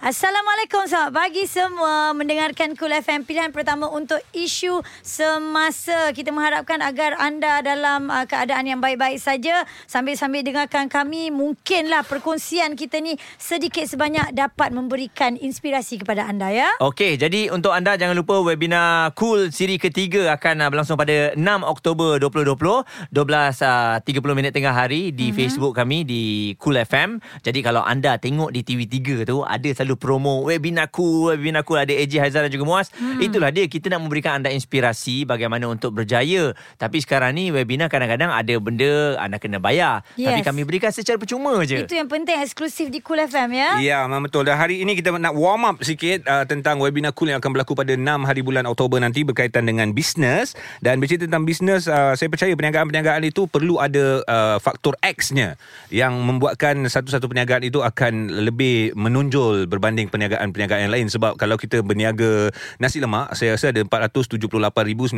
Assalamualaikum. Selamat pagi semua. Mendengarkan Cool FM pilihan pertama untuk isu semasa. Kita mengharapkan agar anda dalam uh, keadaan yang baik-baik saja. Sambil-sambil dengarkan kami mungkinlah perkongsian kita ni sedikit sebanyak dapat memberikan inspirasi kepada anda ya. Okey, jadi untuk anda jangan lupa webinar Cool siri ketiga akan uh, berlangsung pada 6 Oktober 2020 12.30 uh, minit tengah hari di mm-hmm. Facebook kami di Cool FM. Jadi kalau anda tengok di TV3 tu ada selalu promo webinar Cool, webinar Cool ada AJ Haizal dan juga Muaz. Mm-hmm. Itulah dia kita nak memberikan anda inspirasi bagaimana untuk berjaya. Tapi sekarang ni webinar kadang-kadang ada benda anda kena bayar. Yes. Tapi kami berikan secara percuma je. itu yang penting eksklusif di Cool FM ya Ya, memang betul. Dan hari ini kita nak warm up sikit uh, tentang webinar cool yang akan berlaku pada 6 hari bulan Oktober nanti berkaitan dengan bisnes. Dan bercerita tentang bisnes, uh, saya percaya perniagaan-perniagaan itu perlu ada uh, faktor X-nya yang membuatkan satu-satu perniagaan itu akan lebih menonjol berbanding perniagaan-perniagaan yang lain. Sebab kalau kita berniaga nasi lemak, saya rasa ada 478,932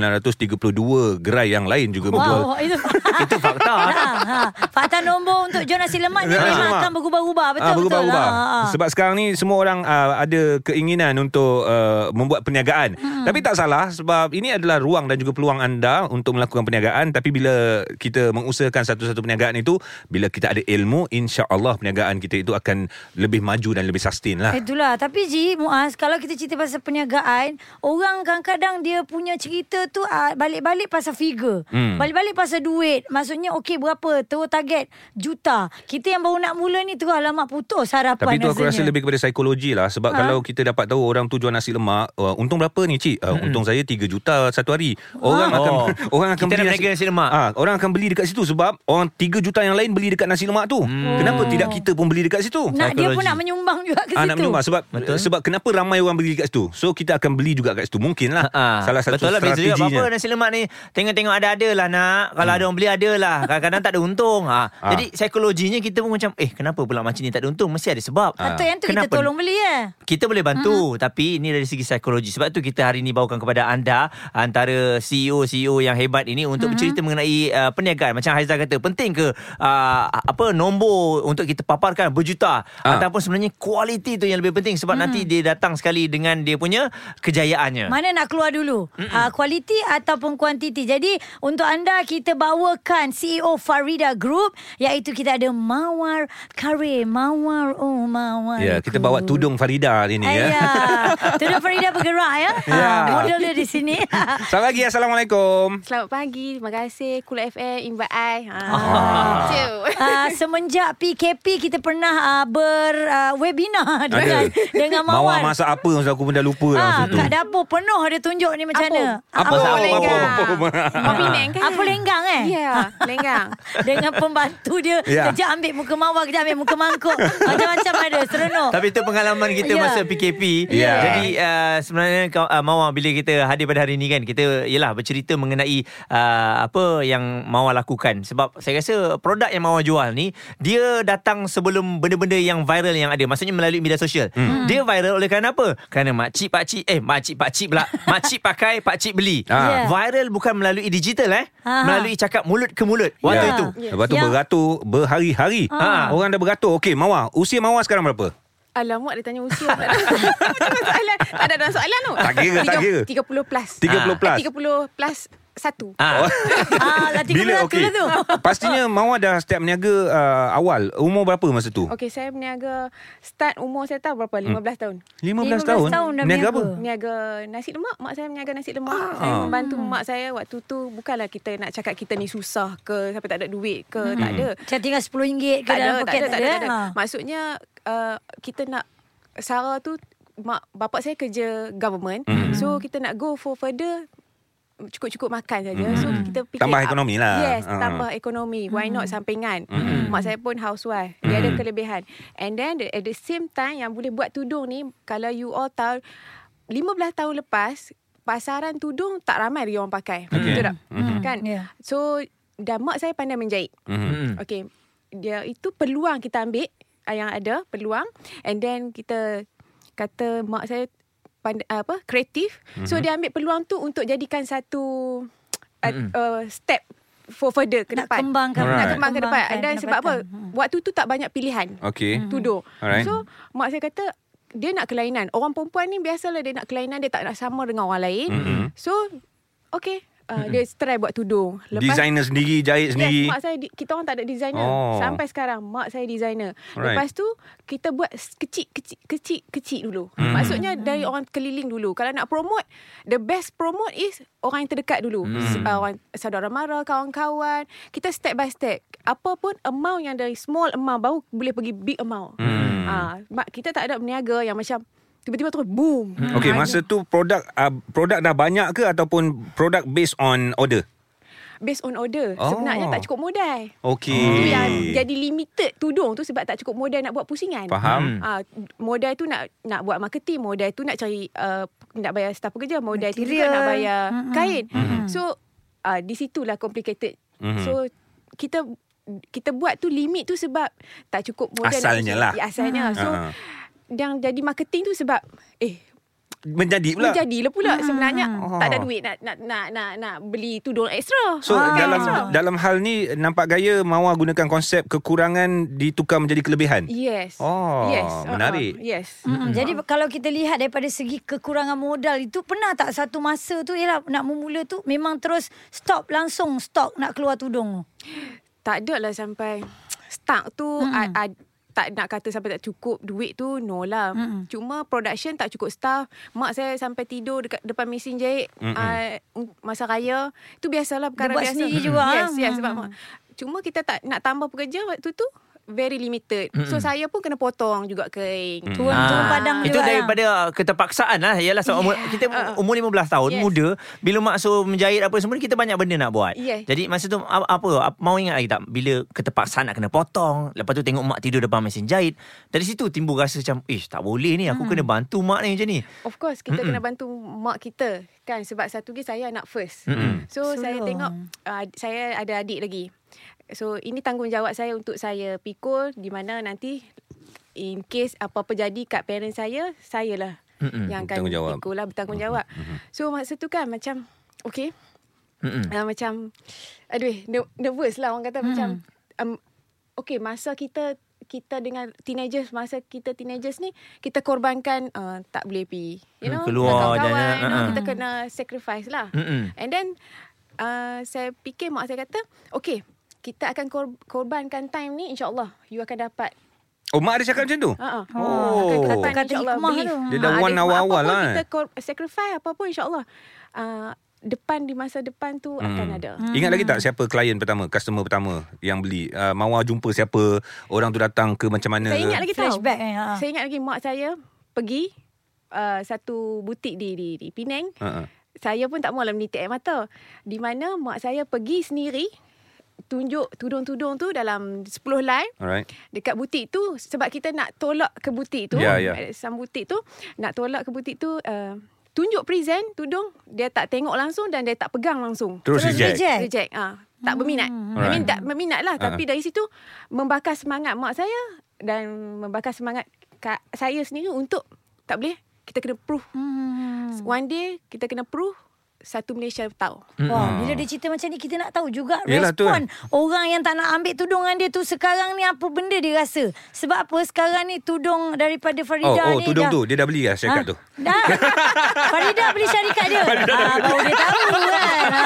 gerai yang lain juga. Wow, itu Itu fakta. ha, ha. Fakta nombor untuk jual nasi lemak ni memang lemak. akan berubah-ubah betul Ah, berubah-ubah. betul. Ha, ha. Sebab sekarang ni semua orang uh, ada keinginan untuk uh, membuat perniagaan. Hmm. Tapi tak salah sebab ini adalah ruang dan juga peluang anda untuk melakukan perniagaan tapi bila kita mengusahakan satu-satu perniagaan itu bila kita ada ilmu insya-Allah perniagaan kita itu akan lebih maju dan lebih sustain lah. Itulah Tapi Ji Muaz Kalau kita cerita pasal perniagaan Orang kadang-kadang Dia punya cerita tu uh, Balik-balik pasal figure Hmm. Balik-balik pasal duit Maksudnya okey berapa Terus target Juta Kita yang baru nak mula ni Terus alamak putus harapan Tapi itu aku rasanya. rasa lebih kepada psikologi lah Sebab Ha? ha? kalau kita dapat tahu Orang tu jual nasi lemak uh, Untung berapa ni cik? Uh, Hmm. untung saya 3 juta satu hari Orang Oh. akan Orang akan Kita beli berniaga nasi lemak. Ah, Orang akan beli dekat situ Sebab Orang 3 juta yang lain Beli dekat nasi lemak tu Hmm. Kenapa tidak kita pun beli dekat situ? nak, Dia pun nak menyumbang juga ke Ah, situ nak menyumbang sebab Betul. sebab kenapa ramai orang beli dekat situ. So kita akan beli juga kat situ. Mungkinlah Ha, salah satu Betul lah biasa juga strateginya. Apa nasi lemak ni Tengok-tengok ada-ada lah nak Kalau hmm. ada orang beli ada lah Kadang-kadang tak ada untung ha. Ha. Jadi psikologinya kita pun macam Eh kenapa pula macam ni tak ada untung Mesti ada sebab Atau yang tu Kenapa? kita tolong beli ya kita boleh bantu uh-huh. Tapi ini dari segi psikologi Sebab tu kita hari ini bawakan kepada anda Antara CEO-CEO yang hebat ini Untuk uh-huh. bercerita mengenai uh, perniagaan Macam Haizal kata Penting ke uh, Apa nombor Untuk kita paparkan berjuta Ah. Ataupun sebenarnya Kualiti tu yang lebih penting Sebab uh-huh. nanti dia datang sekali Dengan dia punya Kejayaannya Mana nak keluar dulu uh, Kualiti ataupun kuantiti Jadi Untuk anda Kita bawakan CEO Farida Group Iaitu kita ada Mawar Karim Mawar Oh Mawar Ya, kita bawa tudung Farida hari ni ya. Ya. Tudung Farida bergerak ya. Ya. Ha, model dia di sini. Selamat pagi Assalamualaikum. Selamat pagi. Terima kasih Cool FM invite I. Ha. Ah. Uh, semenjak PKP kita pernah uh, ber uh, webinar dengan dengan Mawar Mawar. masak apa Masa aku pun dah lupa lah Ah, masa tu. kat dapur penuh dia tunjuk ni macam Apa? mana. Apa? Apa? lenggang. Apa? Apa? Kan? Apa lenggang eh? Ya, lenggang. Dengan pembantu dia Ya. Kejap ambil muka mawar Kejap ambil muka mangkuk Macam-macam ada Seronok Tapi itu pengalaman kita Ya. masa PKP. Ya. Jadi uh, sebenarnya kau- uh, Mawar bila kita hadir pada hari ini kan kita yalah bercerita mengenai uh, apa yang Mawar lakukan sebab saya rasa produk yang Mawar jual ni dia datang sebelum benda-benda yang viral yang ada. Maksudnya melalui media sosial. Hmm. Dia viral oleh kerana apa? Kerana makcik pakcik eh makcik pakcik pula. makcik pakai pakcik beli. Ah. Ya. Viral bukan melalui digital eh. Ha. Melalui cakap mulut ke mulut. Waktu Ya. itu. Lepas tu Yang- beratur berhari-hari. Ah. Orang dah beratur. Okey, Mawar. Usia Mawar sekarang berapa? Alamak dia tanya usia. tak ada soalan. Tak ada dalam soalan tu. Tak kira, tak kira. 30 plus. 30 plus. Eh, 30 plus satu. Ah. ah, lah 30 Bila tu okey. lah tu Pastinya Mawar dah start berniaga uh, awal. Umur berapa masa tu? Okey, saya berniaga start umur saya tahu berapa? 15 tahun. 15, 15 tahun. tahun dah Berniaga apa? Berniaga nasi lemak. Mak saya berniaga nasi lemak. Saya membantu mak saya waktu tu. Bukanlah kita nak cakap kita ni susah ke sampai tak ada duit ke. Tak ada. Macam tinggal RM10 ke tak dalam ada, poket tak ada, tak ada, tak ada. Ha. Maksudnya uh, kita nak Sarah tu mak bapak saya kerja government. Mhm. So kita nak go for further cukup-cukup makan saja. Mhm. So kita fikir Tambah up- ekonomi lah. Yes, Ah. tambah ekonomi. Why not sampingan? Mhm. Mak saya pun housewife. Dia ada Mhm. kelebihan. And then the- at the same time yang boleh buat tudung ni kalau you all tahu 15 tahun lepas pasaran tudung tak ramai lagi orang pakai. Okay. Betul tak? Mhm. Kan? Ya. So dan mak saya pandai menjahit. Mhm. Hmm. Okay. Dia itu peluang kita ambil yang ada peluang and then kita kata mak saya pandai, apa kreatif. Mm-hmm. So dia ambil peluang tu untuk jadikan satu uh, Mhm. uh, step for further ke Nak depan. kembangkan. Alright. Nak kembang ke depan. Dan sebab apa? Hmm. Waktu tu tak banyak pilihan. Okay. Tudung. Alright. So, mak saya kata dia nak kelainan. Orang perempuan ni biasalah dia nak kelainan, dia tak nak sama dengan orang lain. Mm-mm. So, okay. Uh, dia try buat tudung. Designer sendiri, jahit sendiri. Yes, mak saya kita orang tak ada designer. Oh. Sampai sekarang mak saya designer. Alright. Lepas tu kita buat s- kecil kecil kecil kecil dulu. Hmm. Maksudnya dari orang keliling dulu. Kalau nak promote, the best promote is orang yang terdekat dulu. Hmm. Uh, orang saudara mara, kawan-kawan. Kita step by step. Apa pun amount yang dari small amount baru boleh pergi big amount. Hmm. Mak kita tak ada berniaga yang macam tiba-tiba terus boom. Okay, Ah, masa tu produk uh, produk dah banyak ke ataupun produk based on order? based on order. Oh. Sebenarnya tak cukup modal. Okay. Itu yang jadi limited tudung tu sebab tak cukup modal nak buat pusingan. Faham. Ah, modal tu nak nak buat marketing, modal tu nak cari uh, nak bayar staf pekerja, modal tu juga nak bayar Mm-mm. kain. So uh, di situlah complicated. Mhm. So kita kita buat tu limit tu sebab tak cukup modal. Asalnya lah. Ya, asalnya. So Ha-ha. Yang jadi marketing tu sebab eh Menjadi pula. menjadilah pula sebenarnya Oh. tak ada duit nak nak nak nak, nak beli tudung ekstra. So Ah. dalam Ekstra. dalam hal ni nampak gaya Mawar gunakan konsep kekurangan ditukar menjadi kelebihan. Yes. Oh, yes. menarik. Uh-uh. Yes. Mm-mm. Jadi kalau kita lihat daripada segi kekurangan modal itu pernah tak satu masa tu ialah nak memula tu memang terus stop langsung stok nak keluar tudung. Tak ada lah sampai start tu Mm-mm. mm. a, a, tak nak kata sampai tak cukup duit tu no lah. Mm-mm. Cuma production tak cukup staff. Mak saya sampai tidur dekat depan mesin jahit uh, masa raya. Tu biasalah perkara buat biasa. sendiri juga, Yes, ah. yes sebab Mm-mm. mak. Cuma kita tak nak tambah pekerja waktu tu very limited. So saya pun kena potong juga kain. Turun turun padang Itu juga. daripada keterpaksaan lah Yalah sebab umur, kita Ah. umur 15 tahun Yes. Muda Bila mak suruh menjahit apa semua ni, Kita banyak benda nak buat Yes. Jadi masa tu apa, apa ap- Mau ingat lagi tak Bila keterpaksaan nak kena potong Lepas tu tengok mak tidur depan mesin jahit Dari situ timbul rasa macam Ish tak boleh ni Aku kena bantu mak ni macam ni Of course kita kena bantu mak kita kan sebab satu lagi saya anak first. Mm-mm. So Sulung. saya tengok uh, saya ada adik lagi. So ini tanggungjawab saya untuk saya pikul di mana nanti in case apa-apa jadi kat parent saya, saya lah Mm-mm. yang akan Bertanggungjawab. pikul lah bertanggungjawab. So masa tu kan macam okay Mm-mm. uh, macam aduh ner- nervous lah orang kata macam um, okay masa kita kita dengan teenagers masa kita teenagers ni kita korbankan uh, tak boleh pergi you Hmm, know keluar dengan kawan-kawan jalan, uh, uh-uh. kita kena sacrifice lah Mm-mm. and then uh, saya fikir mak saya kata okay kita akan kor- korbankan time ni insyaallah you akan dapat Oh, mak ada cakap macam tu? Uh-uh. Oh. Akan Kata hikmah tu. Dia dah Ah, ada hikmah. awal-awal Apa pun lah, Kita kor- sacrifice apa pun insyaAllah. Uh, depan di masa depan tu Hmm. akan ada. Ingat lagi tak siapa klien pertama, customer pertama yang beli? Uh, Mawar jumpa siapa, orang tu datang ke macam mana? Saya ingat lagi tahu. Flashback eh, ha. Saya ingat lagi mak saya pergi uh, satu butik di di, di Penang. Uh-uh. Saya pun tak maulah menitik air mata. Di mana mak saya pergi sendiri tunjuk tudung-tudung tu dalam 10 line Alright. dekat butik tu sebab kita nak tolak ke butik tu Ya, ya. eh, some butik tu nak tolak ke butik tu uh, tunjuk present tudung dia tak tengok langsung dan dia tak pegang langsung Terus, Terus reject. reject. reject ah tak berminat I mean Alright. tak berminat lah Ah. tapi dari situ membakar semangat mak saya dan membakar semangat kak saya sendiri untuk tak boleh kita kena prove Hmm. one day kita kena prove satu Malaysia tahu Wah, bila dia cerita macam ni kita nak tahu juga Yelah, tu respon orang yang tak nak ambil tudungan dia tu sekarang ni apa benda dia rasa. Sebab apa sekarang ni tudung daripada Oh, Farida oh ni tudung dah, tu. Dia dah beli lah syarikat Ha? tu. Dah. Farida beli syarikat dia. Ah, baru dia tahu kan. Ha.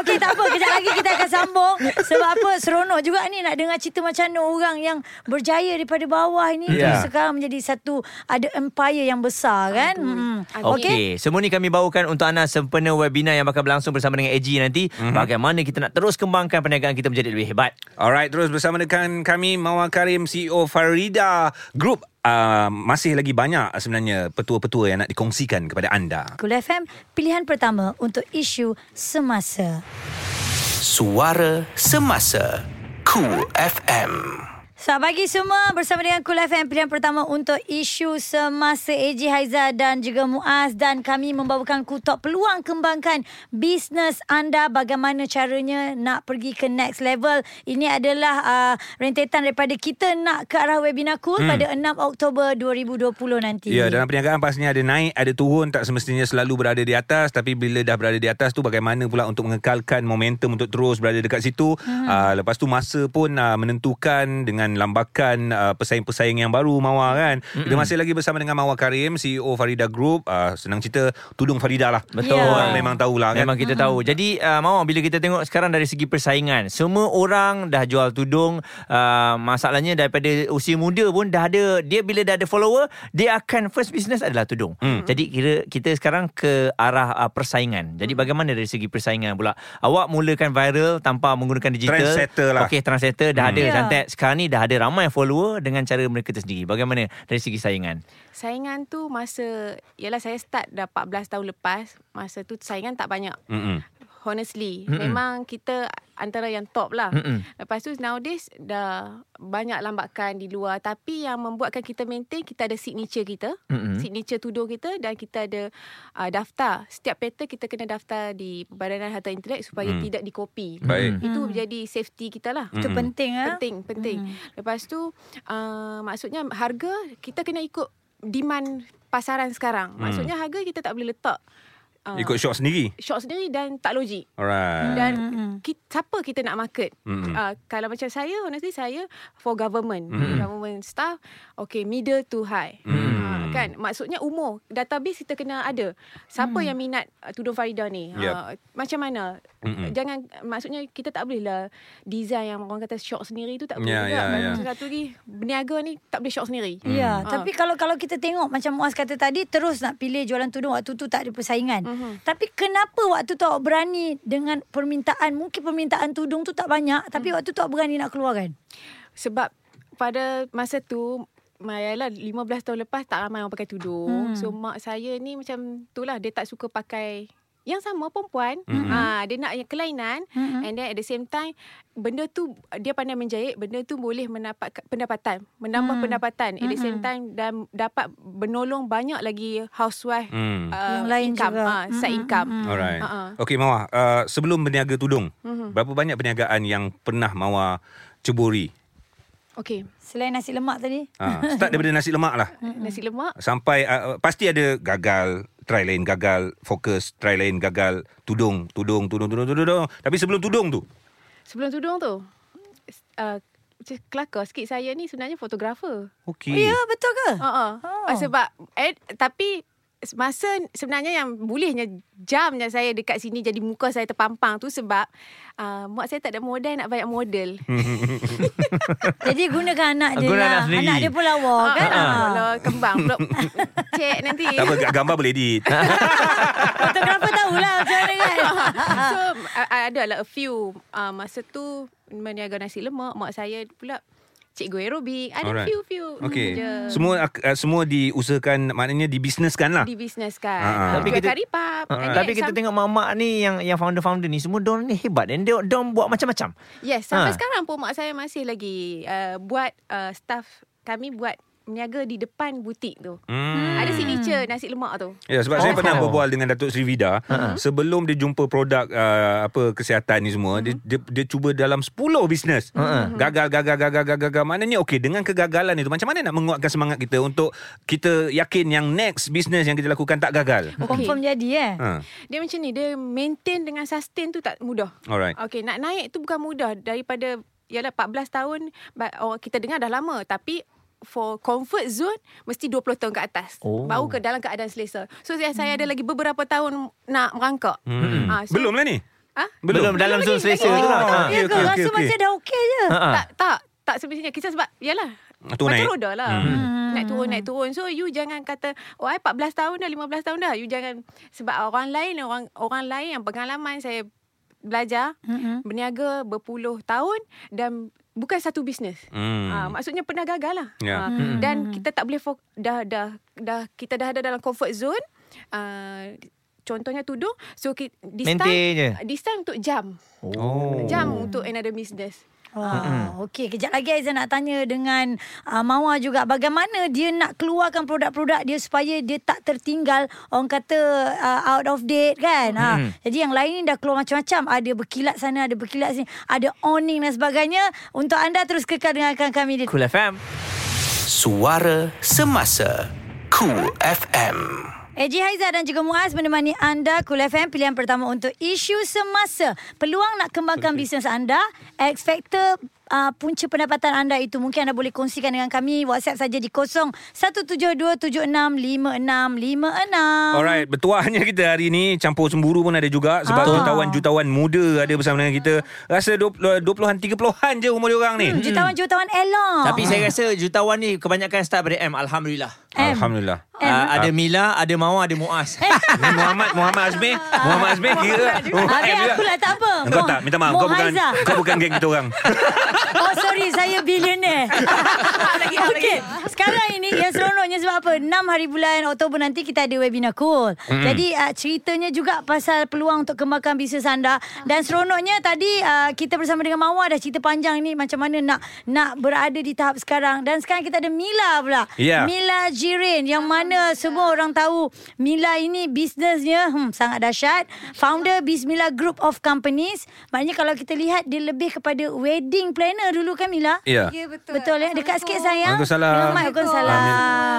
Okey, tak apa. Kejap lagi kita akan sambung. Sebab apa? Seronok juga ni nak dengar cerita macam mana orang yang berjaya daripada bawah ini. Ya. tu Sekarang menjadi satu, ada empire yang besar kan. Hmm. Okey. Okey, semua ni kami bawakan untuk anda sempena webinar yang bakal berlangsung bersama dengan AG nanti. Mhm. Bagaimana kita nak terus kembangkan perniagaan kita menjadi lebih hebat. Alright, terus bersama dengan kami Mawar Karim CEO Farida Group. Uh, masih lagi banyak sebenarnya petua-petua yang nak dikongsikan kepada anda. Cool FM, pilihan pertama untuk isu semasa. Suara Semasa Cool FM Selamat pagi semua bersama dengan Kul FM pilihan pertama untuk isu semasa AJ Haiza dan juga Muaz dan kami membawakan kutok peluang kembangkan bisnes anda bagaimana caranya nak pergi ke next level. Ini adalah uh, rentetan daripada kita nak ke arah webinar Kul hmm. pada 6 Oktober 2020 nanti. Ya, dalam perniagaan pastinya ada naik, ada turun, tak semestinya selalu berada di atas, tapi bila dah berada di atas tu bagaimana pula untuk mengekalkan momentum untuk terus berada dekat situ. Hmm. Uh, lepas tu masa pun uh, menentukan dengan lambakan uh, pesaing-pesaing yang baru Mawar kan. Mm-hmm. Kita masih lagi bersama dengan Mawar Karim, CEO Farida Group. Uh, senang cerita tudung Farida lah. Betul. Ya. Orang memang tahulah kan. Memang kita tahu. Jadi uh, Mawar bila kita tengok sekarang dari segi persaingan, semua orang dah jual tudung. Uh, masalahnya daripada usia muda pun dah ada dia bila dah ada follower, dia akan first business adalah tudung. Hmm. Jadi kira kita sekarang ke arah uh, persaingan. Jadi bagaimana dari segi persaingan pula? Awak mulakan viral tanpa menggunakan digital. Trendsetter lah. Okey, trendsetter dah Hmm. ada cantik. Sekarang ni dah ada ramai follower dengan cara mereka tersendiri. Bagaimana dari segi saingan? Saingan tu masa Yalah saya start dah 14 tahun lepas Masa tu saingan tak banyak Mm-mm. Honestly Mm-mm. Memang kita Antara yang top lah Mm-mm. Lepas tu nowadays Dah Banyak lambakan di luar Tapi yang membuatkan kita maintain Kita ada signature kita Mm-mm. Signature tudung kita Dan kita ada uh, Daftar Setiap pattern kita kena daftar Di Badan Harta Intelek Supaya Hmm. tidak dikopi Baik. Itu Hmm. jadi safety kita lah Itu Mm-mm. penting ah. Penting, penting. Hmm. Lepas tu uh, maksudnya harga kita kena ikut demand pasaran sekarang. Hmm. Maksudnya harga kita tak boleh letak uh, Ikut shop sendiri. shop sendiri dan tak logik. Alright. Dan Hmm. kita, siapa kita nak market? Mm-mm. Uh, kalau macam saya, honestly saya for government. Mm-mm. Government staff, okay middle to high. Mm. Uh, kan? Maksudnya umur. Database kita kena ada. Siapa Hmm. yang minat uh, tudung Farida ni? Yep. Uh, macam mana? Mm-mm. Jangan, maksudnya kita tak boleh lah design yang orang kata shop sendiri tu tak boleh juga. Lepas ya. tu Satu lagi, berniaga ni tak boleh shop sendiri. Ya, Hmm. tapi kalau kalau kita tengok macam Muaz kata tadi terus nak pilih jualan tudung waktu tu tak ada persaingan. Mhm. Tapi kenapa waktu tu awak berani dengan permintaan mungkin permintaan tudung tu tak banyak tapi waktu tu awak berani nak keluarkan? Sebab pada masa tu Mayalah 15 tahun lepas tak ramai orang pakai tudung. Hmm. So mak saya ni macam tu lah dia tak suka pakai yang sama perempuan. Mhm. Ah dia nak yang kelainan Mhm. and then at the same time benda tu dia pandai menjahit, benda tu boleh mendapat pendapatan, menambah Hmm. pendapatan at the same Mhm. time dan dapat menolong banyak lagi housewife Hmm. uh, Yang lain income, juga. ah, side Mhm, income. mhm. Alright. Uh-uh. Okey Mawar, uh, sebelum berniaga tudung, Mhm. berapa banyak perniagaan yang pernah Mawar ceburi? Okay, Selain nasi lemak tadi. Ha, start daripada nasi lemak lah. nasi lemak Sampai uh, pasti ada gagal, try lain gagal, fokus, try lain gagal, tudung, tudung, tudung, tudung, tudung, tudung. Tapi sebelum tudung tu, Sebelum tudung tu uh, Macam kelakar sikit Saya ni sebenarnya fotografer okey. Oh, ya, betul ke? uh-uh. Oh. oh. Sebab eh, Tapi Masa sebenarnya yang bolehnya jamnya saya dekat sini jadi muka saya terpampang tu sebab uh, mak saya tak ada modal nak banyak model. Jadi gunakan anak dia Guna lah. anak sendiri. Anak dia pun lawa kan? Ah, Ah. Kalau kembang pula cek nanti. Tak apa, gambar boleh edit. Fotografer tahulah macam mana kan? so uh, ada lah a few uh, masa tu meniaga nasi lemak mak saya pula cikgu aerobik ada Alright. few few Okey. je. Semua uh, semua diusahakan maknanya dibisneskan lah. di bisnes kan. Ah, ah. Uh, Tapi kita- karipap. Uh, tapi kita some- tengok mak-mak ni yang yang founder-founder ni semua diorang ni hebat dan dia diorang buat macam-macam. Yes, sampai Ha. sekarang pun mak saya masih lagi uh, buat uh, staff kami buat meniaga di depan butik tu. Hmm. Ada signature nasi lemak tu. Ya sebab oh. saya Oh. pernah berbual dengan Datuk Sri Vida uh-huh. sebelum dia jumpa produk uh, apa kesihatan ni semua uh-huh. dia, dia dia cuba dalam 10 bisnes. Uh-huh. Gagal gagal gagal gagal gagal maknanya okey dengan kegagalan itu macam mana nak menguatkan semangat kita untuk kita yakin yang next bisnes yang kita lakukan tak gagal. Okey. Confirm jadi eh. Ha. Dia macam ni, dia maintain dengan sustain tu tak mudah. Alright. Okey, nak naik tu bukan mudah daripada Yalah 14 tahun oh, kita dengar dah lama tapi for comfort zone mesti 20 tahun ke atas. Oh. Baru ke dalam keadaan selesa. So saya, saya ada lagi beberapa tahun nak merangkak. Hmm. Ah, so- Belum lah ni. Ha? Belum, dalam zon selesa lagi. tu lah. Oh, Ha. okey, Ya ke? okey, Rasa okey, macam dah okey je. Ha. Tak, tak. Tak semestinya. Kita sebab, yalah. Tu Macam naik. roda lah. Hmm. Naik turun, naik turun. So, you jangan kata, oh, I 14 tahun dah, 15 tahun dah. You jangan, sebab orang lain, orang orang lain yang pengalaman saya belajar, Mm-mm. berniaga berpuluh tahun dan bukan satu bisnes. Hmm. Ah, maksudnya pernah gagal lah. Ya. Ah, Dan kita tak boleh fok- dah dah dah kita dah ada dalam comfort zone. Ah, contohnya tudung. So this Maintain je. time this time untuk jam. Oh. Jam untuk another business. Oh, Okey, kejap lagi Aizan nak tanya dengan uh, Mawar juga bagaimana dia nak keluarkan produk-produk dia supaya dia tak tertinggal orang kata uh, out of date kan. Ha. Hmm. Jadi yang lain ni dah keluar macam-macam. Ada berkilat sana, ada berkilat sini, ada awning dan sebagainya. Untuk anda terus kekal dengarkan kami di Cool FM. Suara Semasa Cool FM. Eji Haizat dan juga Muaz menemani anda Cool FM pilihan pertama untuk isu semasa. Peluang nak kembangkan okay. bisnes anda, X Factor uh, punca pendapatan anda itu mungkin anda boleh kongsikan dengan kami WhatsApp saja di 0172765656. Alright, bertuahnya kita hari ni campur cemburu pun ada juga sebab Ah. jutawan-jutawan muda ada bersama dengan kita. Rasa 20, 20-an 30-an je umur dia orang ni. Hmm, jutawan-jutawan elok. Tapi saya rasa jutawan ni kebanyakan start dari M. Alhamdulillah. M. Alhamdulillah. Uh, ada Mila, ada Mawar, ada Muaz. Muhammad Muhammad Azmi, Muhammad Azmi kira. Habis aku lah tak apa. Kau Mo- tak, minta maaf. Kau bukan Mohaiza. kau bukan geng kita orang. Oh sorry Saya billionaire Okey Sekarang ini Yang seronoknya sebab apa 6 hari bulan Oktober nanti Kita ada webinar cool mm-hmm. Jadi uh, ceritanya juga Pasal peluang untuk kembangkan bisnes anda Dan seronoknya Tadi uh, kita bersama dengan Mawar Dah cerita panjang ni Macam mana nak Nak berada di tahap sekarang Dan sekarang kita ada Mila pula Ya. Mila Jirin Yang mana semua orang tahu Mila ini bisnesnya hmm, Sangat dahsyat Founder Bismillah Group of Companies Maknanya kalau kita lihat Dia lebih kepada Wedding planner dulu kan Mila Ya. Ya betul. Betul ya Dekat sikit sayang Waalaikumsalam. Waalaikumsalam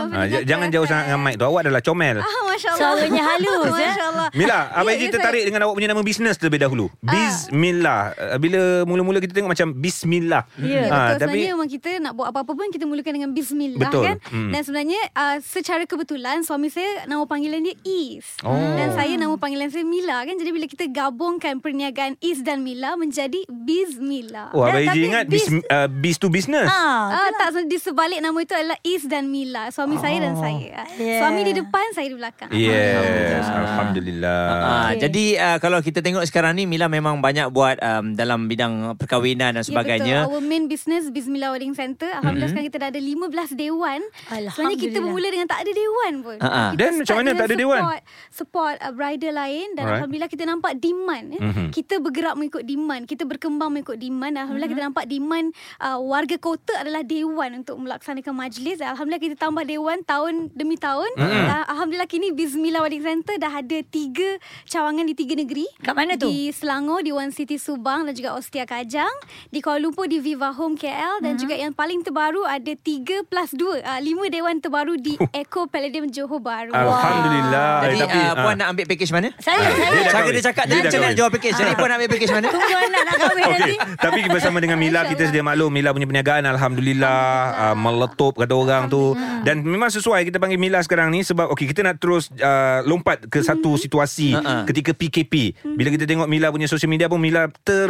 Ha, jangan jauh sangat dengan mic tu. Awak adalah comel. Ah, Masya Allah. Suaranya halus eh Masya Allah. Mila, Abang Ya, Eji ya, tertarik dengan awak punya nama bisnes terlebih dahulu. Bismillah. Uh, Bila mula-mula kita tengok macam Bismillah. Ya. Betul, Ah, sebenarnya memang kita nak buat apa-apa pun kita mulakan dengan bismillah Betul. kan. Hmm. Dan sebenarnya uh, secara kebetulan suami saya nama panggilan dia Is. Oh. Dan saya nama panggilan saya Mila kan. Jadi bila kita gabungkan perniagaan Is dan Mila menjadi Bismillah. Oh, Abang Dan Eji tapi ingat bis- bis, uh, bis to business. Ah, Ah, tak so, di sebalik nama itu adalah Is dan Mila. Suami saya dan saya. Yeah. Suami di depan, saya di belakang. Yes, Alhamdulillah. Ah, Okey. Jadi uh, kalau kita tengok sekarang ni Mila memang banyak buat um, dalam bidang perkahwinan dan sebagainya. Ya betul. Our main business Bismillah Wedding Center. Alhamdulillah sekarang kita dah ada 15 dewan. Sebenarnya kita Alhamdulillah. Bermula dengan tak ada dewan pun. Ha, ha. Kita Dan start macam mana dengan tak ada dewan? Support, support uh, bridal lain dan Alright. alhamdulillah kita nampak demand. Eh. Mhm. Kita bergerak mengikut demand. Kita berkembang mengikut demand. Dan alhamdulillah kita nampak demand uh, warga kota adalah dewan untuk melaksanakan majlis. Dan alhamdulillah kita tambah dewan tahun demi tahun. Dan alhamdulillah kini Bismillah Wedding Center dah ada tiga cawangan di tiga negeri. Kat mana tu? Di Selangor di One City Subang dan juga Ostia Kajang, di Kuala Lumpur di Viva Home KL dan juga yang paling terbaru ada 3 plus 2, uh, 5 dewan terbaru di Eco Palladium Johor Bahru. Alhamdulillah. Jadi Eh, tapi, uh, puan ah. nak ambil package mana? Saya Dia Saya dah Cara kahwin. dia cakap dah macam nak jual package. Jadi puan nak ambil package mana? Tunggu anak nak kahwin nanti tapi bersama dengan Mila kita sedia maklum Mila punya perniagaan alhamdulillah uh, meletup kata orang tu dan memang sesuai kita panggil Mila sekarang ni sebab okey kita nak terus uh, lompat ke satu situasi Ha-ha. ketika PKP. Bila kita tengok Mila punya social media pun Mila ter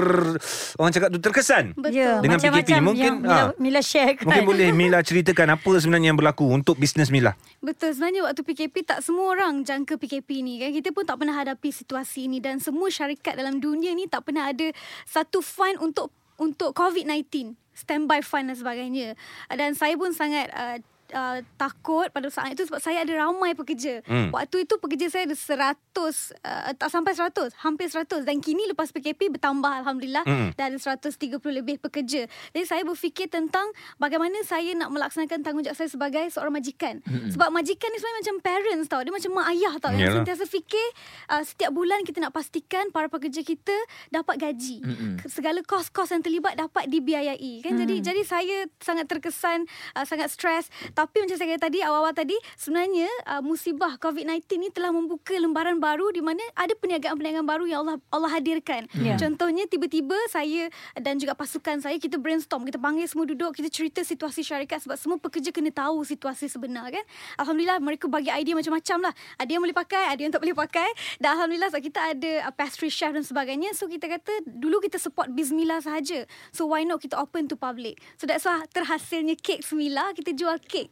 orang cakap tu terkesan. Betul. Ya, Dengan PKP ni, macam-macam mungkin, yang Mila, ah, Mila share kan Mungkin boleh Mila ceritakan apa sebenarnya yang berlaku untuk bisnes Mila. Betul sebenarnya waktu PKP tak semua orang jangka PKP ni kan. Kita pun tak pernah hadapi situasi ni dan semua syarikat dalam dunia ni tak pernah ada satu fund untuk untuk COVID-19, standby fund dan sebagainya. Dan saya pun sangat uh, Uh, takut pada saat itu sebab saya ada ramai pekerja. Hmm. Waktu itu pekerja saya ada 100 uh, tak sampai 100, hampir 100 dan kini lepas PKP bertambah alhamdulillah Hmm. ada 130 lebih pekerja. Jadi saya berfikir tentang bagaimana saya nak melaksanakan tanggungjawab saya sebagai seorang majikan. Mm-hmm. Sebab majikan ni sebenarnya macam parents tau. Dia macam mak ayah tau. Yang sentiasa fikir uh, setiap bulan kita nak pastikan para pekerja kita dapat gaji. Ke- Segala kos-kos yang terlibat dapat dibiayai. Kan? Jadi jadi saya sangat terkesan, uh, sangat stres. Tapi macam saya kata tadi, awal-awal tadi, sebenarnya uh, musibah COVID-19 ni telah membuka lembaran baru di mana ada perniagaan-perniagaan baru yang Allah Allah hadirkan. Ya. Contohnya tiba-tiba saya dan juga pasukan saya kita brainstorm, kita panggil semua duduk, kita cerita situasi syarikat sebab semua pekerja kena tahu situasi sebenar kan. Alhamdulillah mereka bagi idea macam-macam lah. Ada yang boleh pakai, ada yang tak boleh pakai. Dan alhamdulillah sebab kita ada uh, pastry chef dan sebagainya. So kita kata dulu kita support Bismillah sahaja. So why not kita open to public. So that's why terhasilnya kek Mila kita jual kek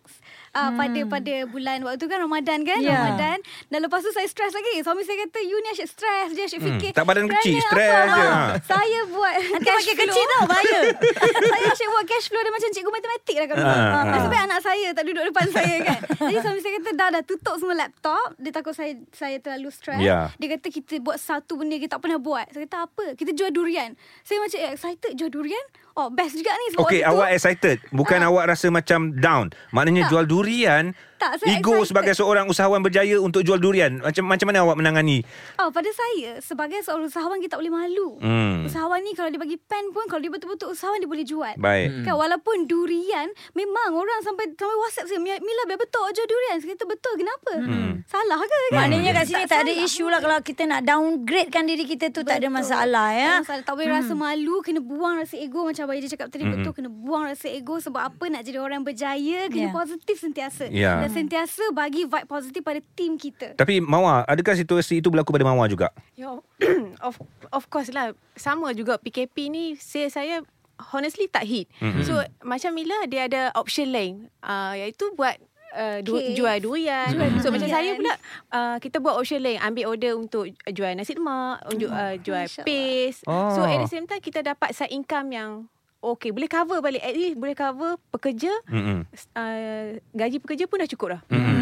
uh, hmm. pada pada bulan waktu tu kan Ramadan kan Ya. Ramadan dan lepas tu saya stres lagi suami saya kata you ni asyik stres je asyik Hmm, fikir tak badan kecil, stres je, Ah, ha. saya buat cash flow. kecil tau Bahaya saya asyik buat cash flow dia macam cikgu matematik lah kat rumah. Ah, ah, Nasib baik anak saya tak duduk depan saya kan. Jadi suami saya kata dah dah tutup semua laptop. Dia takut saya saya terlalu stres. Ya. Dia kata kita buat satu benda kita tak pernah buat. Saya kata apa? Kita jual durian. Saya macam eh, excited jual durian. Oh best juga ni Okay, tu, awak excited. Bukan Ah. awak rasa macam down. Maknanya Tak. jual durian. Tak, saya ego excited. sebagai seorang usahawan berjaya untuk jual durian. Macam macam mana awak menangani? Oh, pada saya sebagai seorang usahawan kita tak boleh malu. Hmm. Usahawan ni kalau dia bagi pen pun kalau dia betul-betul usahawan dia boleh jual. Baik. Kan walaupun durian memang orang sampai sampai WhatsApp saya Mila biar betul jual durian. Saya kata betul kenapa? Salah ke kan? Maknanya kat sini tak ada salah. isu lah kalau kita nak downgradekan diri kita tu tak ada Betul. masalah ya. Tak ada masalah. Tak boleh rasa malu, kena buang rasa ego macam Abang Edi cakap tadi betul kena buang rasa ego sebab apa nak jadi orang berjaya kena Ya. positif sentiasa. Ya. Dan sentiasa bagi vibe positif pada tim kita. Tapi Mawar, adakah situasi itu berlaku pada Mawar juga? Ya, of of course lah. Sama juga PKP ni sales saya honestly tak hit. Mm-hmm. So macam Mila dia ada option lain uh, iaitu buat Uh, du- jual durian Jual So macam saya pula uh, Kita buat option lain Ambil order untuk Jual nasi lemak uh, Jual paste Oh. So at the same time Kita dapat side income yang Okay boleh cover balik At least boleh cover Pekerja Mm-mm. uh, Gaji pekerja pun dah cukup dah Hmm.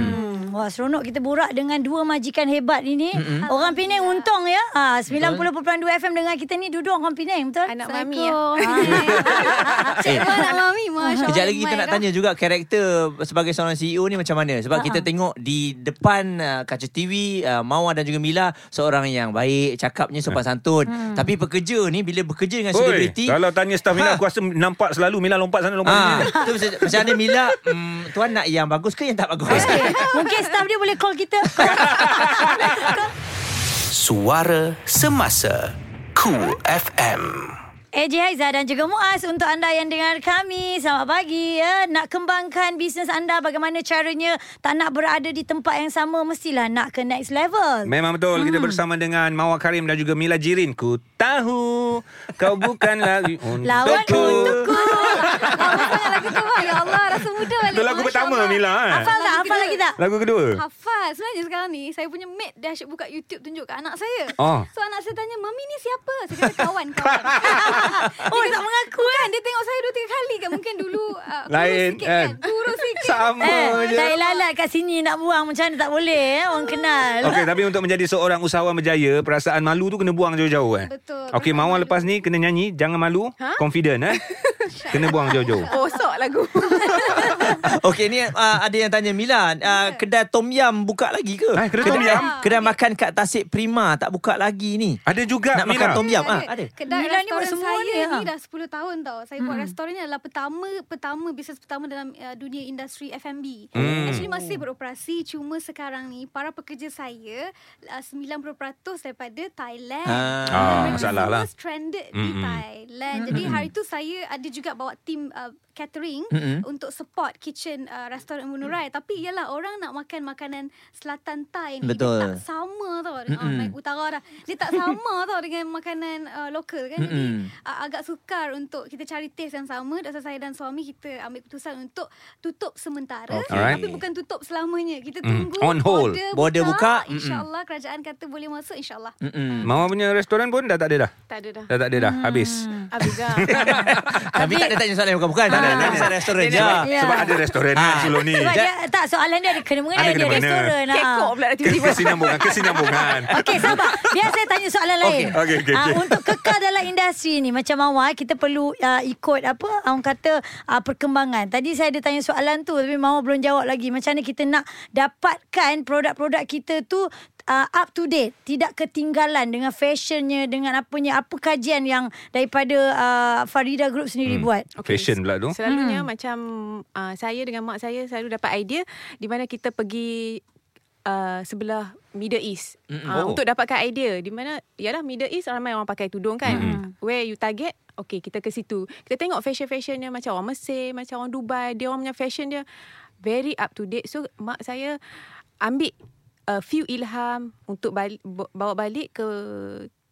Wah seronok kita borak dengan dua majikan hebat ini. Mm-hmm. Orang Penang untung ya. Ha 90.2 FM dengan kita ni duduk orang Penang betul? Anak mami ya. Cik Wan anak mami Masya Allah. Sekejap lagi kita nak tanya juga karakter sebagai seorang CEO ni macam mana sebab Ha-ha. kita tengok di depan uh, kaca TV uh, Mawar dan juga Mila seorang yang baik cakapnya sopan santun tapi pekerja ni bila bekerja dengan selebriti kalau tanya staff Mila Ha. aku rasa nampak selalu Mila lompat sana lompat Ah, sini. tu macam, mana Mila mm, Tuan nak yang bagus ke yang tak bagus. Mungkin staff dia boleh call kita. Suara Semasa Cool FM AJ Haiza dan juga Muaz untuk anda yang dengar kami. Selamat pagi ya. Nak kembangkan bisnes anda bagaimana caranya tak nak berada di tempat yang sama mestilah nak ke next level. Memang betul Kita bersama dengan Mawar Karim Dan juga Mila Jirin Ku tahu Kau bukan lagi Lawan untukku lagu tu bang. Ya Allah rasa muda balik. Itu lagu Masya pertama Allah. Mila kan Hafal tak? Lagu Hafal kedua. lagi tak? Lagu kedua Hafal Sebenarnya sekarang ni Saya punya mate Dia asyik buka YouTube Tunjuk kat anak saya Oh. So anak saya tanya Mami ni siapa Saya kata kawan kawan Oh, tak mengaku kan Dia tengok saya dua tiga kali kan Mungkin dulu uh, Lain sikit kan kan Kurus sikit Sama Eh, je tak lalat kat sini nak buang macam mana tak boleh eh. Orang kenal. Okey, tapi untuk menjadi seorang usahawan berjaya, perasaan malu tu kena buang jauh-jauh eh. Betul. Okey, Perasaan Mawar lepas ni kena nyanyi, jangan malu, Ha? confident eh. kena buang jauh-jauh. Kosok lagu Okey ni uh, ada yang tanya Mila uh, kedai tom yam buka lagi ke? Eh, kedai tom kedai, yum? kedai makan kat Tasik Prima tak buka lagi ni. Ada juga Nak Mila. makan tom yum ah Ada. ada. Kedai Mila ni buat restoran semua saya ni, ha? ni dah 10 tahun tau. Saya buat restoran ni adalah pertama pertama bisnes pertama dalam uh, dunia industri F&B. Hmm. Actually masih beroperasi cuma sekarang ni para pekerja saya uh, 90% daripada Thailand. Ah. Ah, Mereka masalah semua lah. stranded di Mm-mm. Thailand. Jadi hari tu saya ada juga bawa tim uh, catering Mm-mm. untuk support kitchen uh, restoran Munurai. Tapi ialah orang nak makan makanan selatan Thai ni Betul. dia tak sama tau. Uh, Mm-mm. naik utara dah. Dia tak sama tau dengan makanan uh, lokal kan. Jadi Mm-mm. uh, agak sukar untuk kita cari taste yang sama. Dasar saya dan suami kita ambil keputusan untuk tutup sementara. Okay. Alright. Tapi bukan tutup selamanya. Kita Mm. tunggu On hold. border, Border buka. buka. InsyaAllah kerajaan kata boleh masuk insyaAllah. Mm-mm. Mawar punya restoran pun dah tak ada dah. Tak ada dah Dah tak ada dah. Habis. Habis dah Tapi tak ada tanya soalan yang bukan-bukan. Tak ada. Ah. Soalan restoran je. Ya. Sebab ada restoran kan sebelum ni. Sebab dia, tak soalan dia ada kena mengena dia kena mengena. restoran. ha. Kekok pula tiba-tiba Kesinambungan, kesinambungan. Okey sabar Biar saya tanya soalan lain Okey, okey, okey, Ah, okey. Untuk kekal dalam industri ni Macam Mawar Kita perlu uh, ikut apa Orang kata uh, perkembangan Tadi saya ada tanya soalan tu Tapi Mawar belum jawab lagi Macam mana kita nak Dapatkan produk-produk kita tu uh, Up to date Tidak ketinggalan Dengan fashionnya Dengan apanya Apa kajian yang Daripada uh, Farida Group sendiri Hmm. buat Okay. Fashion pula tu. Selalunya hmm. macam uh, saya dengan mak saya selalu dapat idea di mana kita pergi uh, sebelah Middle East uh, Oh. untuk dapatkan idea di mana yalah Middle East ramai orang pakai tudung kan. Mm-mm. Where you target Okay kita ke situ Kita tengok fashion-fashionnya Macam orang Mesir Macam orang Dubai Dia orang punya fashion dia Very up to date So mak saya Ambil a few ilham Untuk balik, bawa balik ke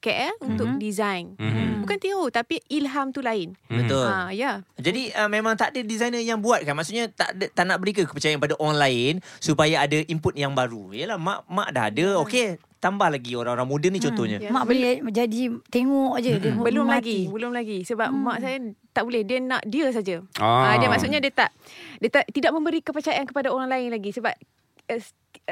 KL Untuk Mhm. design Mhm. Bukan tiru Tapi ilham tu lain Betul. Ah, ya. Jadi uh, memang tak ada designer yang buat kan Maksudnya tak ada, tak nak beri ke kepercayaan pada orang lain Supaya ada input yang baru Yelah mak mak dah ada Okey tambah lagi orang-orang muda ni contohnya Ya. Mak boleh jadi Tengok je dia Belum mati. lagi, belum lagi sebab hmm. mak saya tak boleh dia nak dia saja. Ah. Ah. dia maksudnya dia tak dia tak tidak memberi kepercayaan kepada orang lain lagi sebab uh,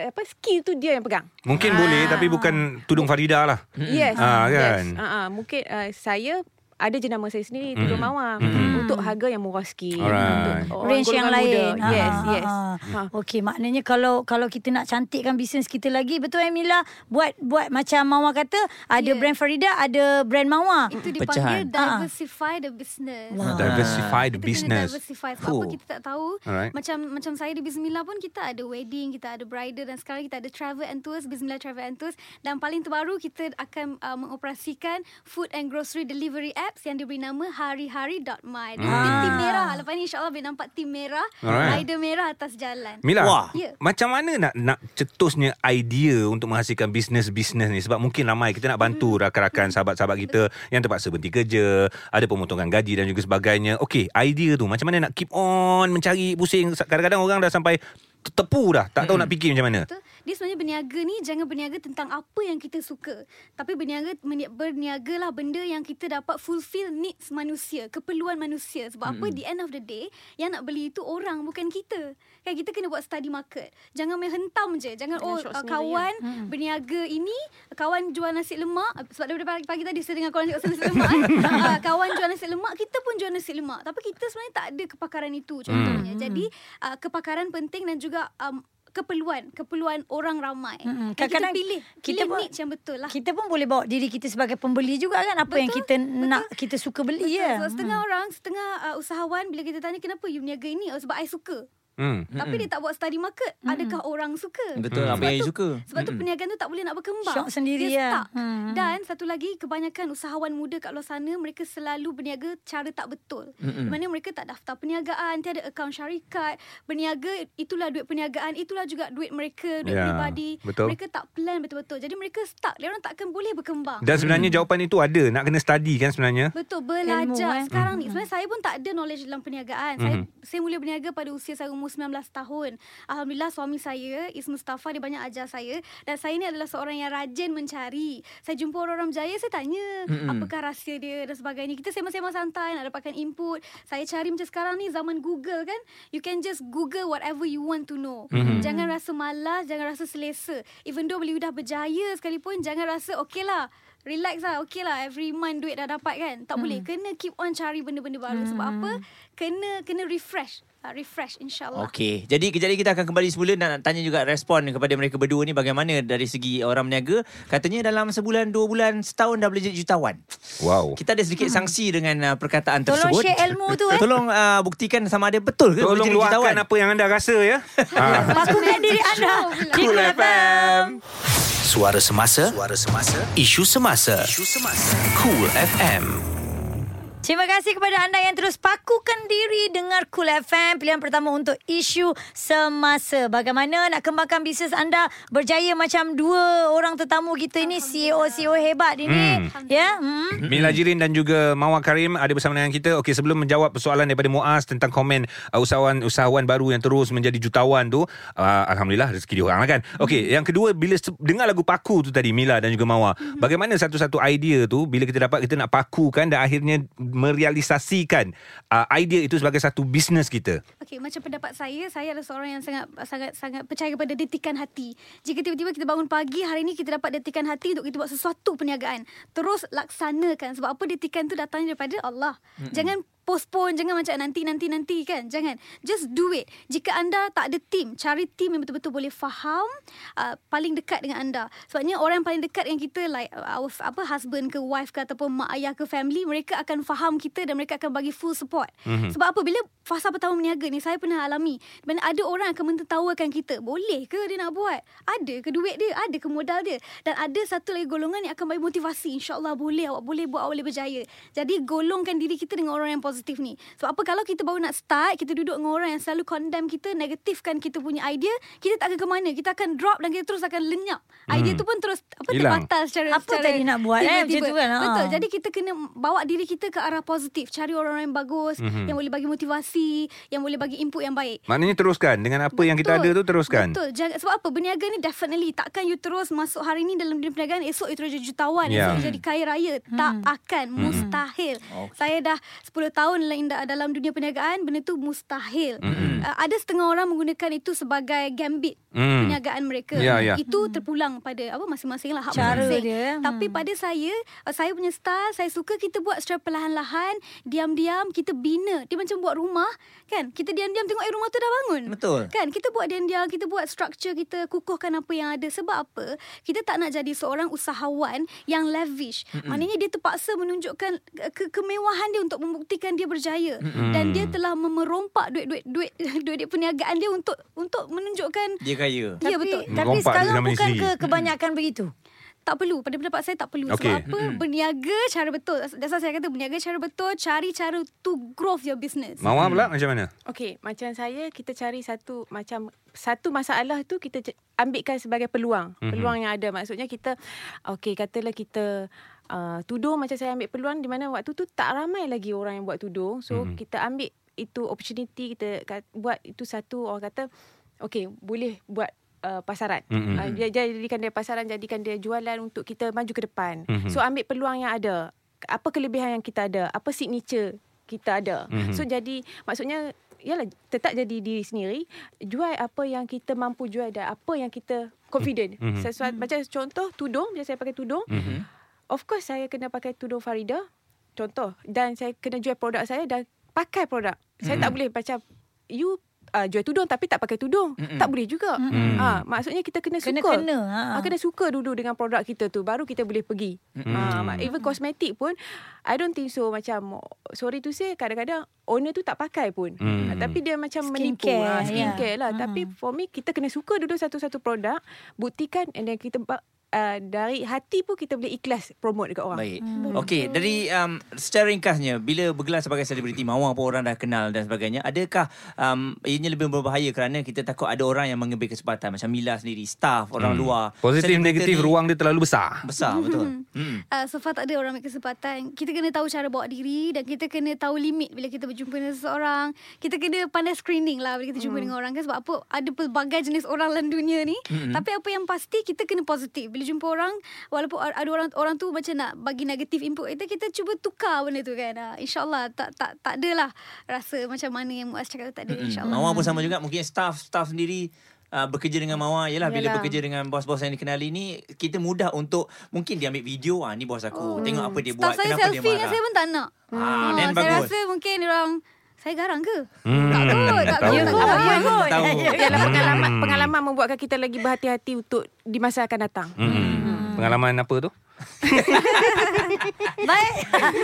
apa skill tu dia yang pegang. Mungkin Ah. boleh tapi bukan tudung Farida lah. Yes. Ah, kan? Yes. Ah, ah, mungkin uh, saya ada jenama saya sendiri Tudung Mawar untuk harga yang murah sikit. Alright. Untuk range yang golongan lain. Muda. Yes, Ha, yes. ha, ha. Ha. Okey, maknanya kalau kalau kita nak cantikkan bisnes kita lagi, betul Emila buat buat macam Mawar kata, ada Yeah. brand Farida, ada brand Mawar. Itu Pecahan. dipanggil diversify the business. Wow. Diversify the Kita business. kena diversify Sebab Cool. apa kita tak tahu Alright. Macam macam saya di Bismillah pun Kita ada wedding Kita ada bridal Dan sekarang kita ada travel and tours Bismillah Travel and Tours Dan paling terbaru Kita akan uh, mengoperasikan Food and grocery delivery apps Yang diberi nama Hari-hari.my Dan Hmm. tim-tim merah Lepas ni insyaAllah boleh nampak tim merah Alright. Rider merah atas jalan Mila, Wah. Ya. macam mana nak nak cetusnya idea untuk menghasilkan bisnes-bisnes ni? Sebab mungkin ramai kita nak bantu Hmm. rakan-rakan sahabat-sahabat kita yang terpaksa berhenti kerja, ada pemotongan gaji dan juga sebagainya. Okey, idea tu macam mana nak keep on mencari pusing. Kadang-kadang orang dah sampai tepu dah, tak tahu nak fikir macam mana. Betul? Dia sebenarnya berniaga ni jangan berniaga tentang apa yang kita suka. Tapi berniaga berniagalah benda yang kita dapat fulfill needs manusia, keperluan manusia. Sebab apa di end of the day yang nak beli itu orang bukan kita. Kan kita kena buat study market. Jangan main hentam je. Jangan oh uh, kawan berniaga ini, kawan jual nasi lemak sebab daripada pagi, pagi tadi saya dengar kawan cakap pasal nasi lemak kan. uh, kawan jual nasi lemak, kita pun jual nasi lemak. Tapi kita sebenarnya tak ada kepakaran itu contohnya. Jadi uh, kepakaran penting dan juga um, keperluan keperluan orang ramai. Mm-mm. Dan Kadang-kadang kita pilih kita kita pun- pilih niche yang betul lah. Kita pun boleh bawa diri kita sebagai pembeli juga kan apa yang Betul, kita nak kita suka beli Betul. ya. Sebab setengah orang, setengah uh, usahawan bila kita tanya kenapa you berniaga ini? Oh, sebab I suka. Hmm. Tapi dia tak buat study market. Adakah orang suka? Betul, Hmm. apa yang Sebab you tu- suka. Sebab tu perniagaan tu tak boleh nak berkembang. Syok sendiri dia ya. stuck. Hmm. Dan satu lagi kebanyakan usahawan muda kat luar sana mereka selalu berniaga cara tak betul. Di mana mereka tak daftar perniagaan, tiada akaun syarikat. Berniaga itulah duit perniagaan, itulah juga duit mereka, duit Ya, peribadi. betul. Mereka tak plan betul-betul. Jadi mereka stuck. Dia orang takkan boleh berkembang. Dan sebenarnya jawapan itu ada, nak kena study kan sebenarnya. Betul Ilmu, belajar eh. Sekarang ni Sebenarnya saya pun tak ada knowledge Dalam perniagaan Saya saya mula berniaga Pada usia saya umur 19 tahun. Alhamdulillah suami saya Is Mustafa Dia banyak ajar saya. Dan saya ni adalah Seorang yang rajin mencari. Saya jumpa orang-orang berjaya Saya tanya Apakah rahsia dia Dan sebagainya. Kita sembang-sembang santai Nak dapatkan input. Saya cari macam sekarang ni Zaman Google kan. You can just Google Whatever you want to know. Jangan rasa malas Jangan rasa selesa. Even though bila you dah berjaya Sekalipun Jangan rasa Okay lah Relax lah Okay lah Every month duit dah dapat kan. Tak hmm. boleh. Kena keep on cari benda-benda baru. Sebab apa? Kena kena refresh uh, Refresh insyaAllah Okey, jadi kejap lagi kita akan kembali semula dan nak tanya juga respon kepada mereka berdua ni bagaimana dari segi orang berniaga. Katanya dalam sebulan, dua bulan, setahun dah boleh jadi jutawan. Wow. Kita ada sedikit sangsi dengan uh, perkataan Tolong tersebut. share ilmu tu, eh. Tolong uh, buktikan sama ada betul ke boleh Tolong jadi luahkan jutawan. apa yang anda rasa ya. ha. Pakukan diri anda Cool FM. Suara semasa, suara semasa, isu semasa, isu semasa. Cool FM. Terima kasih kepada anda yang terus pakukan diri dengar Cool FM pilihan pertama untuk isu semasa. Bagaimana nak kembangkan bisnes anda berjaya macam dua orang tetamu kita ini CEO-CEO hebat ini. Ya. Hmm. Mila Jirin dan juga Mawar Karim ada bersama dengan kita. Okey, sebelum menjawab persoalan daripada Muaz tentang komen uh, usahawan-usahawan baru yang terus menjadi jutawan tu, uh, alhamdulillah rezeki dia orang lah kan. Okey, yang kedua bila se- dengar lagu paku tu tadi Mila dan juga Mawar, bagaimana satu-satu idea tu bila kita dapat kita nak pakukan dan akhirnya merealisasikan uh, idea itu sebagai satu bisnes kita. Okey, macam pendapat saya, saya adalah seorang yang sangat sangat sangat percaya kepada detikan hati. Jika tiba-tiba kita bangun pagi, hari ini kita dapat detikan hati untuk kita buat sesuatu perniagaan, terus laksanakan sebab apa detikan tu datangnya daripada Allah. Mm-hmm. Jangan postpone jangan macam nanti nanti nanti kan? Jangan. Just do it. Jika anda tak ada team cari team yang betul-betul boleh faham uh, paling dekat dengan anda. Sebabnya orang yang paling dekat dengan kita like uh, our apa husband ke wife ke ataupun mak ayah ke family mereka akan faham kita dan mereka akan bagi full support. Mm-hmm. sebab apa? Bila fasa pertama berniaga ni saya pernah alami. Mana ada orang akan mentertawakan kita. Boleh ke dia nak buat? Ada ke duit dia? Ada ke modal dia? Dan ada satu lagi golongan yang akan bagi motivasi. Insyaallah boleh awak boleh buat awak boleh berjaya. Jadi golongkan diri kita dengan orang yang positif ni sebab apa kalau kita baru nak start kita duduk dengan orang yang selalu condemn kita negatifkan kita punya idea kita tak akan ke mana kita akan drop dan kita terus akan lenyap idea tu pun terus apa Hilang. terbatal secara Apa secara tadi nak buat, eh? Macam tiba-tiba. tu kan, ha. betul jadi kita kena bawa diri kita ke arah positif cari orang-orang yang bagus mm-hmm. yang boleh bagi motivasi yang boleh bagi input yang baik Maknanya teruskan dengan apa yang kita ada tu teruskan. Betul. Jangan, sebab apa? Berniaga ni definitely. Takkan you terus masuk hari ni dalam dunia perniagaan. Esok you terus jadi jutawan. Ya. Esok you jadi kaya raya. Tak akan. Mustahil. Saya dah 10 tahun tahun dalam- dalam dunia perniagaan benda tu mustahil. Mm-hmm. Uh, ada setengah orang menggunakan itu sebagai gambit Mm. mm. perniagaan mereka. Ya, ya. Itu terpulang pada apa masing-masing lah hak Cara masing-masing. dia, Tapi hmm. pada saya, uh, saya punya style, saya suka kita buat secara perlahan-lahan, diam-diam kita bina. Dia macam buat rumah, kan? Kita diam-diam tengok eh rumah tu dah bangun. Betul. Kan? Kita buat diam-diam, kita buat structure, kita kukuhkan apa yang ada. Sebab apa? Kita tak nak jadi seorang usahawan yang lavish. Mm-mm. Maknanya dia terpaksa menunjukkan ke- kemewahan dia untuk membuktikan dia berjaya. Mm-mm. Dan dia telah memerompak duit-duit duit duit perniagaan dia untuk untuk menunjukkan Dia kaya. Ya, tapi, betul. Tapi Rompak sekarang bukan ke kebanyakan begitu. tak perlu pada pendapat saya tak perlu Okey. sebab apa berniaga cara betul dasar saya kata berniaga cara betul cari cara to grow your business Mawar pula macam mana? Okey, macam saya kita cari satu macam satu masalah tu kita ambilkan sebagai peluang. Mm-hmm. Peluang yang ada. Maksudnya kita okey katalah kita uh, tudung macam saya ambil peluang di mana waktu tu tak ramai lagi orang yang buat tudung. So Mhm. mm-hmm. kita ambil itu opportunity kita kat, buat itu satu orang kata okey boleh buat Uh, pasaran Mhm. uh, dia jadikan dia pasaran jadikan dia jualan untuk kita maju ke depan Mhm. so ambil peluang yang ada apa kelebihan yang kita ada apa signature kita ada Mhm. so jadi maksudnya Yalah tetap jadi diri sendiri jual apa yang kita mampu jual dan apa yang kita confident Mhm. sesuatu macam contoh tudung bila saya pakai tudung Mhm. Of course saya kena pakai tudung Farida contoh dan saya kena jual produk saya dan pakai produk saya tak boleh macam you uh, jual tudung tapi tak pakai tudung Mm-mm. tak boleh juga Mm. ha maksudnya kita kena suka Kena-kena, ha. Ah, kena suka dulu dengan produk kita tu baru kita boleh pergi Mm. ha even kosmetik pun I don't think so macam sorry to say kadang-kadang owner tu tak pakai pun Mm. Ah, tapi dia macam menipu Skincare, ah, skincare ya. lah tapi for me kita kena suka dulu satu-satu produk buktikan and then kita uh, dari hati pun kita boleh ikhlas promote dekat orang. Baik. Okey, dari um, secara ringkasnya bila bergelar sebagai selebriti mawar pun orang dah kenal dan sebagainya, adakah um, ianya lebih berbahaya kerana kita takut ada orang yang mengambil kesempatan? Macam Mila sendiri, staff orang Hmm. luar. Positif negatif ni ruang dia terlalu besar. besar betul. Hmm. Uh, so far tak ada orang ambil kesempatan. Kita kena tahu cara bawa diri Dan kita kena tahu limit Bila kita berjumpa dengan seseorang. Kita kena pandai screening lah Bila kita jumpa dengan orang kan. Sebab apa? Ada pelbagai jenis orang dalam dunia ni. Tapi apa yang pasti Kita kena positif Bila jumpa orang Walaupun ada orang orang tu Macam nak bagi negatif input kita Kita cuba tukar benda tu kan. Uh, InsyaAllah tak, tak, tak adalah Rasa macam mana yang Muaz cakap tu Tak ada insyaAllah. Mawar pun sama juga. Mungkin staff staff sendiri Uh, bekerja dengan Mawar. Yalah bila bekerja dengan bos-bos yang dikenali ni Kita mudah untuk Mungkin dia ambil video ah Ni bos aku. Tengok apa dia Staff buat saya Kenapa dia selfie dengan marah saya pun tak nak. Ah, then saya bagus. rasa mungkin orang Saya garang ke? Hmm, Tak kot Tak tahu. kot Ya tak kot. ya Tahu. kot. Tahu. Ya, ya. Ialah pengalaman pengalaman membuatkan kita lagi berhati-hati untuk di masa akan datang. Hmm. Pengalaman apa tu? Baik.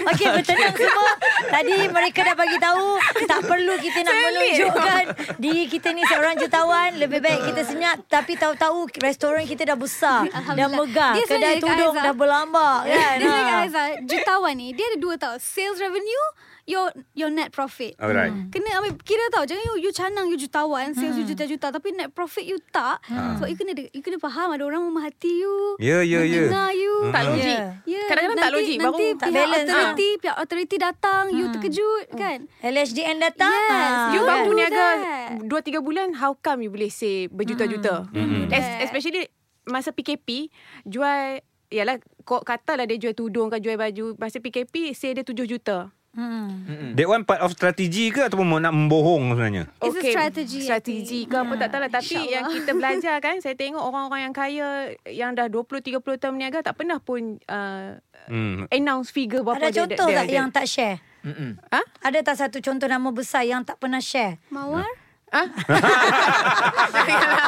Okey, bertenang semua. Tadi mereka dah bagi tahu tak perlu kita nak menunjukkan diri kita ni seorang jutawan. Lebih baik kita senyap tapi tahu-tahu restoran kita dah besar, dah megah. Dia Kedai tudung Aizah. dah berlambak kan. Dia Ha. Aizah, jutawan ni dia ada dua tau. Sales revenue, your your net profit. Alright. Kena ambil kira tau Jangan you, you canang You jutawan Sales Hmm. you juta-juta Tapi net profit you tak So you kena You kena faham Ada orang memahati you Ya, ya, ya. Mendengar you Tak logik. Ya. Ya, Kadang-kadang tak nanti- logik, Nanti baru tak pihak balance, authority Pihak authority datang You terkejut kan LHDN datang. Yes, ha. You baru niaga that. 2-3 bulan How come you boleh save berjuta-juta Hmm. Es- Especially Masa PKP Jual Yalah kau katalah dia jual tudung ke jual baju Masa PKP Sale dia 7 juta Hmm. That one part of strategi ke ataupun mau nak membohong sebenarnya? It's a strategy, Strategi ke apa tak tahu lah Tapi InsyaAllah. yang kita belajar kan Saya tengok orang-orang yang kaya Yang dah 20-30 tahun berniaga Tak pernah pun uh, Hmm. Announce figure berapa Ada dia, contoh dia, tak dia, yang tak share? Mm-mm. Ha? Ada tak satu contoh nama besar yang tak pernah share? Mawar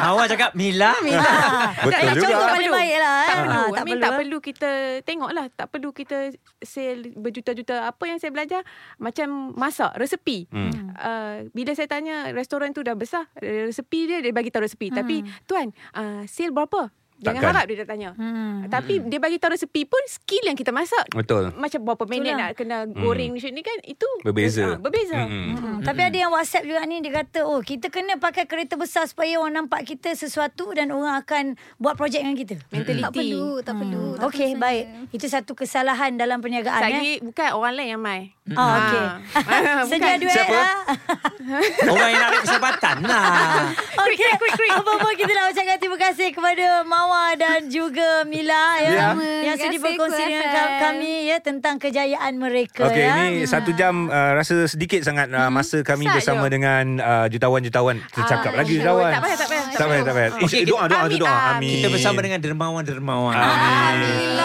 Mawar cakap Mila Mila Betul Tak, juga. contoh Tak paling perlu. baik lah. Tak eh. perlu. Ah, I mean, tak eh. perlu kita tengok lah. Tak perlu kita sale berjuta-juta. Apa yang saya belajar, macam masak, resepi. Hmm. Uh, bila saya tanya, restoran tu dah besar, resepi dia, dia bagi tahu resepi. Tapi, tuan, uh, sale berapa? Jangan Takkan. harap dia dah tanya. Hmm. Tapi dia bagi tahu resepi pun skill yang kita masak. Betul. Macam berapa minit Itulah. nak kena goreng macam ni kan itu Berbeza. ah, berbeza. Hmm. Hmm, tapi ada yang WhatsApp juga ni dia kata oh kita kena pakai kereta besar supaya orang nampak kita sesuatu dan orang akan buat projek dengan kita. Mentality. Tak perlu Tak perlu tak Hmm. Okey perlu baik. sebenarnya. Itu satu kesalahan dalam perniagaan eh. Lagi bukan orang lain yang mai. Oh okey. Sedia duit Siapa? Orang yang nak kesempatan lah Okey. Apa-apa kita nak ucapkan terima kasih kepada Mawar Hawa dan juga Mila ya. Ya. Yang sudi berkongsi dengan kami ya tentang kejayaan mereka Okey, ya. ini satu jam uh, rasa sedikit sangat uh, masa kami Sat bersama je. dengan uh, jutawan-jutawan. Tercakap Ah, lagi jutawan. Tak payah, tak payah, Tak payah, tak payah. Okey, Okay, doa, doa, amin, doa. amin. Kita bersama dengan dermawan-dermawan. Amin.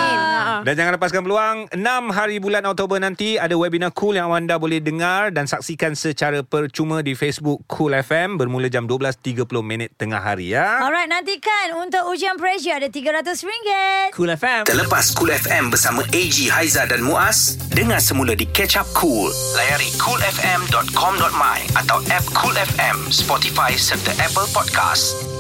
Dan jangan lepaskan peluang 6 hari bulan Oktober nanti ada webinar cool yang anda boleh dengar dan saksikan secara percuma di Facebook Cool FM bermula jam 12.30 minit tengah hari ya. Alright, nantikan untuk ujian pressure ada RM300. Cool FM. Terlepas Cool FM bersama AG, Haiza dan Muaz, dengar semula di Catch Up Cool. Layari coolfm.com.my atau app Cool FM, Spotify serta Apple Podcast.